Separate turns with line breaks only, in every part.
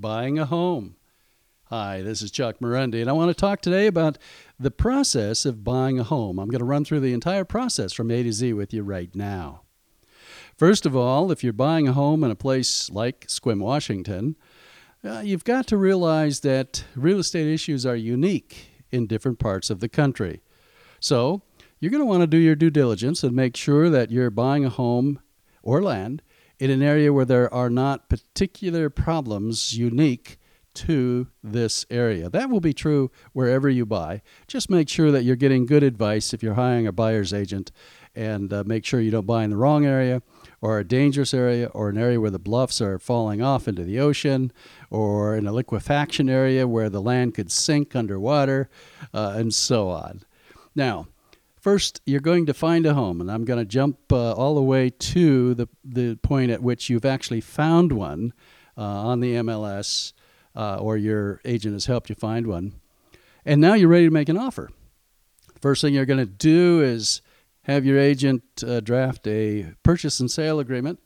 buying a home. Hi, this is Chuck Marunde, and I want to talk today about the process of buying a home. I'm going to run through the entire process from A to Z with you right now. First of all, if you're buying a home in a place like Sequim, Washington, uh, you've got to realize that real estate issues are unique in different parts of the country. So, you're going to want to do your due diligence and make sure that you're buying a home or land in an area where there are not particular problems unique to this area. That will be true wherever you buy. Just make sure that you're getting good advice if you're hiring a buyer's agent and uh, make sure you don't buy in the wrong area or a dangerous area or an area where the bluffs are falling off into the ocean or in a liquefaction area where the land could sink underwater uh, and so on. Now, First, you're going to find a home, and I'm going to jump uh, all the way to the, the point at which you've actually found one uh, on the MLS uh, or your agent has helped you find one. And now you're ready to make an offer. First thing you're going to do is have your agent uh, draft a purchase and sale agreement.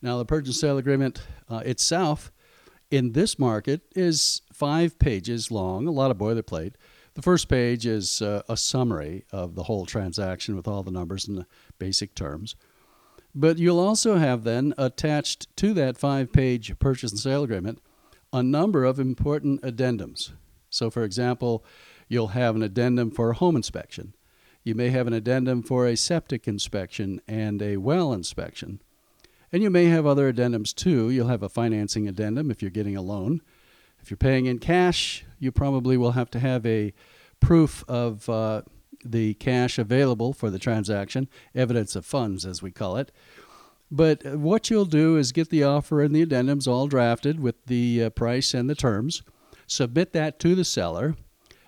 Now, the purchase and sale agreement uh, itself in this market is five pages long, a lot of boilerplate. The first page is uh, a summary of the whole transaction with all the numbers and the basic terms. But you'll also have then attached to that five page purchase and sale agreement a number of important addendums. So, for example, you'll have an addendum for a home inspection. You may have an addendum for a septic inspection and a well inspection. And you may have other addendums too. You'll have a financing addendum if you're getting a loan. If you're paying in cash, you probably will have to have a proof of uh, the cash available for the transaction, evidence of funds, as we call it. But what you'll do is get the offer and the addendums all drafted with the uh, price and the terms, submit that to the seller,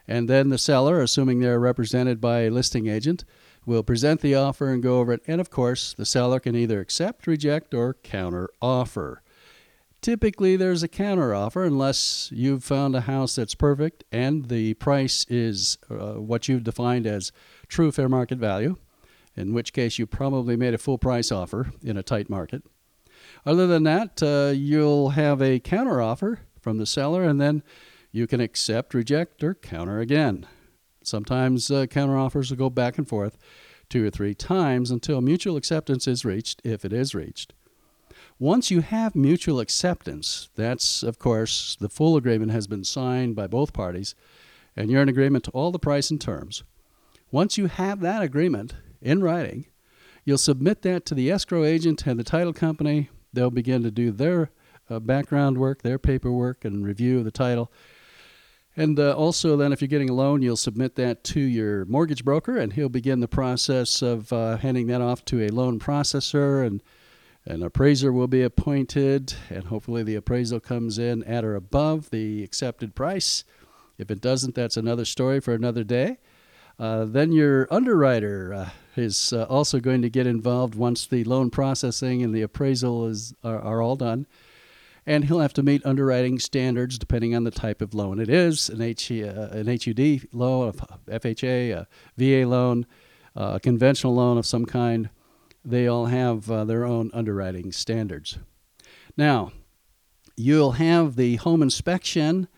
and then the seller, assuming they're represented by a listing agent, will present the offer and go over it. And of course, the seller can either accept, reject, or counter offer. Typically, there's a counteroffer unless you've found a house that's perfect and the price is uh, what you've defined as true fair market value, in which case you probably made a full price offer in a tight market. Other than that, uh, you'll have a counteroffer from the seller and then you can accept, reject, or counter again. Sometimes uh, counteroffers will go back and forth two or three times until mutual acceptance is reached, if it is reached. Once you have mutual acceptance, that's, of course, the full agreement has been signed by both parties, and you're in agreement to all the price and terms. Once you have that agreement in writing, you'll submit that to the escrow agent and the title company. They'll begin to do their uh, background work, their paperwork, and review of the title. And uh, also, then, if you're getting a loan, you'll submit that to your mortgage broker, and he'll begin the process of uh, handing that off to a loan processor and an appraiser will be appointed, and hopefully the appraisal comes in at or above the accepted price. If it doesn't, that's another story for another day. Uh, then your underwriter uh, is uh, also going to get involved once the loan processing and the appraisal is are, are, all done, and he'll have to meet underwriting standards depending on the type of loan it is an, H, uh, an HUD loan, a FHA, a VA loan, uh, a conventional loan of some kind they all have uh, their own underwriting standards. Now, you'll have the home inspection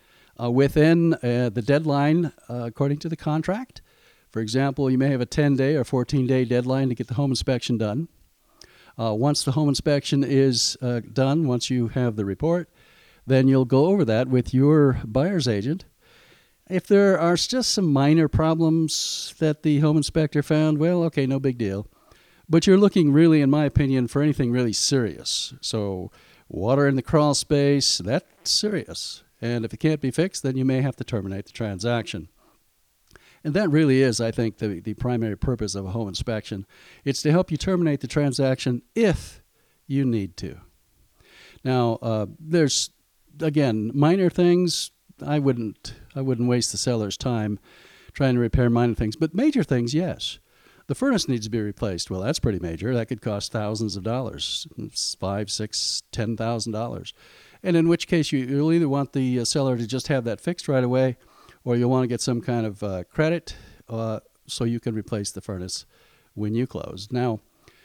uh, within uh, the deadline uh, according to the contract. For example, you may have a 10 day or 14 day deadline to get the home inspection done. Uh, once the home inspection is uh, done, once you have the report, then you'll go over that with your buyer's agent. If there are just some minor problems that the home inspector found, well, okay, no big deal. But you're looking really, in my opinion, for anything really serious. So, water in the crawl space, that's serious. And if it can't be fixed, then you may have to terminate the transaction. And that really is, I think, the, the primary purpose of a home inspection. It's to help you terminate the transaction if you need to. Now, uh, there's again minor things. I wouldn't I wouldn't waste the seller's time trying to repair minor things, but major things, yes. The furnace needs to be replaced. Well, that's pretty major. That could cost thousands of dollars, five, six, ten thousand dollars. And in which case, you, will either want the uh, seller to just have that fixed right away, or you'll want to get some kind of uh, credit uh, so you can replace the furnace when you close. Now,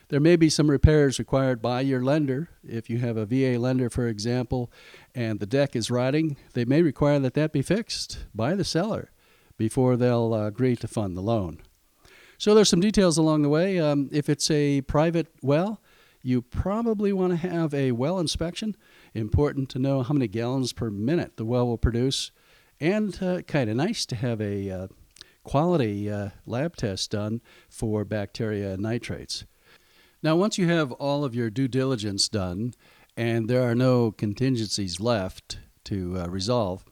There may be some repairs required by your lender. If you have a VA lender, for example, and the deck is rotting, they may require that that be fixed by the seller before they'll uh, agree to fund the loan. So there's some details along the way. Um, if it's a private well, you probably want to have a well inspection. Important to know how many gallons per minute the well will produce, and uh, kind of nice to have a uh, quality uh, lab test done for bacteria and nitrates. Now, once you have all of your due diligence done and there are no contingencies left to uh, resolve,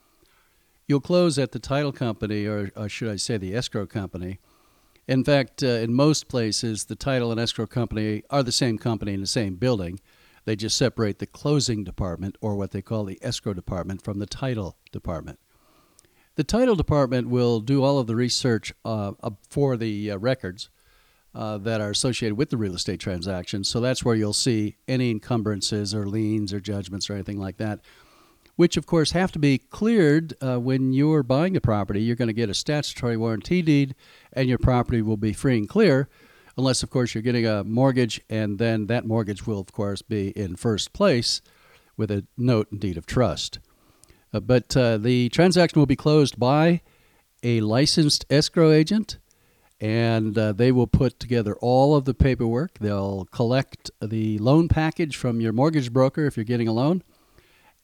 you'll close at the title company, or, or, should I say the escrow company. In fact, uh, in most places, the title and escrow company are the same company in the same building. They just separate the closing department, or what they call the escrow department, from the title department. The title department will do all of the research uh, for the uh, records uh, that are associated with the real estate transaction. So that's where you'll see any encumbrances or liens or judgments or anything like that, which of course have to be cleared uh, when you're buying a property. You're going to get a statutory warranty deed, and your property will be free and clear. Unless, of course, you're getting a mortgage, and then that mortgage will, of course, be in first place with a note and deed of trust. Uh, but uh, the transaction will be closed by a licensed escrow agent, and uh, they will put together all of the paperwork. They'll collect the loan package from your mortgage broker if you're getting a loan,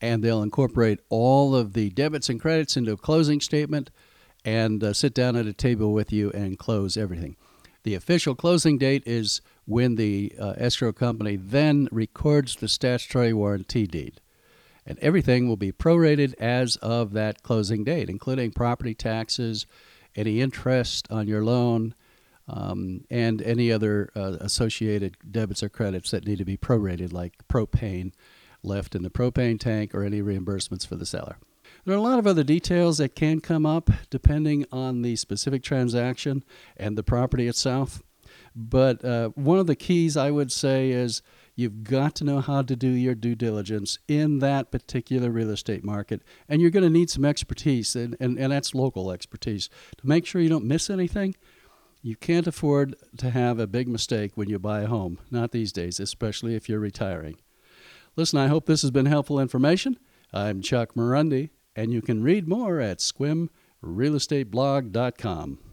and they'll incorporate all of the debits and credits into a closing statement and uh, sit down at a table with you and close everything. The official closing date is when the uh, escrow company then records the statutory warranty deed and everything will be prorated as of that closing date, including property taxes, any interest on your loan, um, and any other uh, associated debits or credits that need to be prorated, like propane left in the propane tank or any reimbursements for the seller. There are a lot of other details that can come up depending on the specific transaction and the property itself. But uh, one of the keys I would say is You've got to know how to do your due diligence in that particular real estate market. And you're going to need some expertise, and, and, and that's local expertise, to make sure you don't miss anything. You can't afford to have a big mistake when you buy a home, not these days, especially if you're retiring. Listen, I hope this has been helpful information. I'm Chuck Marunde, and you can read more at sequimrealestateblog.com.